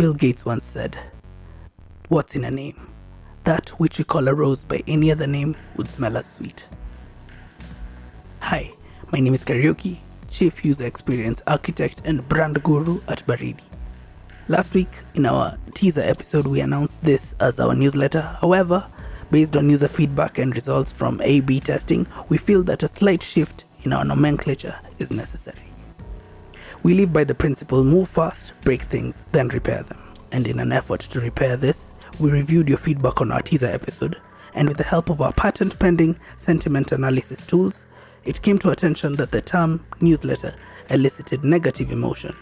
Bill Gates once said, What's in a name? That which we call a rose by any other name would smell as sweet. Hi, my name is Karaoke, Chief User Experience Architect and Brand Guru at Baridi. Last week, in our teaser episode, we announced this as our newsletter. However, based on user feedback and results from A B testing, we feel that a slight shift in our nomenclature is necessary. We live by the principle move fast, break things, then repair them. And in an effort to repair this, we reviewed your feedback on our teaser episode, and with the help of our patent pending sentiment analysis tools, it came to attention that the term newsletter elicited negative emotion.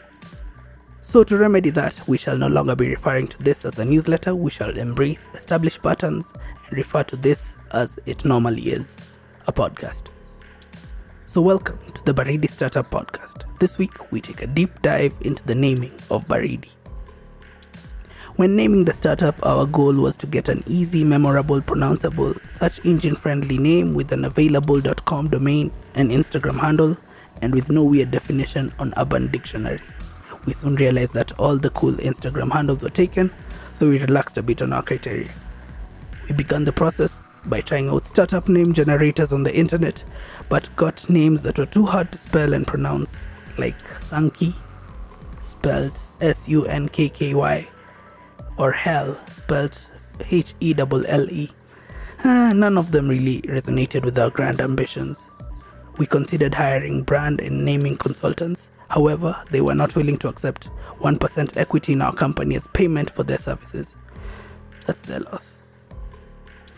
So, to remedy that, we shall no longer be referring to this as a newsletter, we shall embrace established patterns and refer to this as it normally is a podcast. So, welcome to the Baridi Startup Podcast. This week, we take a deep dive into the naming of Baridi. When naming the startup, our goal was to get an easy, memorable, pronounceable, search engine friendly name with an available.com domain and Instagram handle, and with no weird definition on Urban Dictionary. We soon realized that all the cool Instagram handles were taken, so we relaxed a bit on our criteria. We began the process by trying out startup name generators on the internet, but got names that were too hard to spell and pronounce, like Sankey, spelled S U N K K Y, or Hell, spelled H E L L E. Ah, none of them really resonated with our grand ambitions. We considered hiring brand and naming consultants. However, they were not willing to accept 1% equity in our company as payment for their services. That's their loss.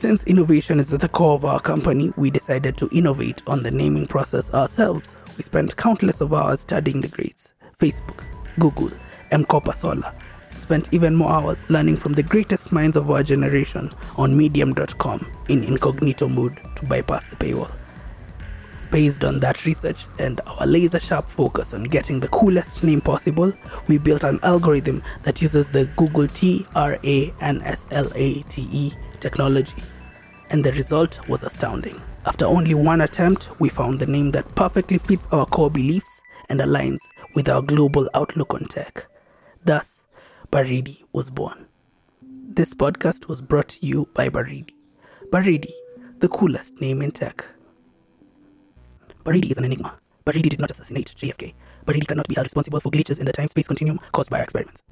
Since innovation is at the core of our company, we decided to innovate on the naming process ourselves. We spent countless of hours studying the greats Facebook, Google, M. Solar, spent even more hours learning from the greatest minds of our generation on medium.com in incognito mode to bypass the paywall. Based on that research and our laser sharp focus on getting the coolest name possible, we built an algorithm that uses the Google T R A N S L A T E technology. And the result was astounding. After only one attempt, we found the name that perfectly fits our core beliefs and aligns with our global outlook on tech. Thus, Baridi was born. This podcast was brought to you by Baridi. Baridi, the coolest name in tech. Baridi is an enigma. Baridi did not assassinate JFK. Baridi cannot be held responsible for glitches in the time space continuum caused by our experiments.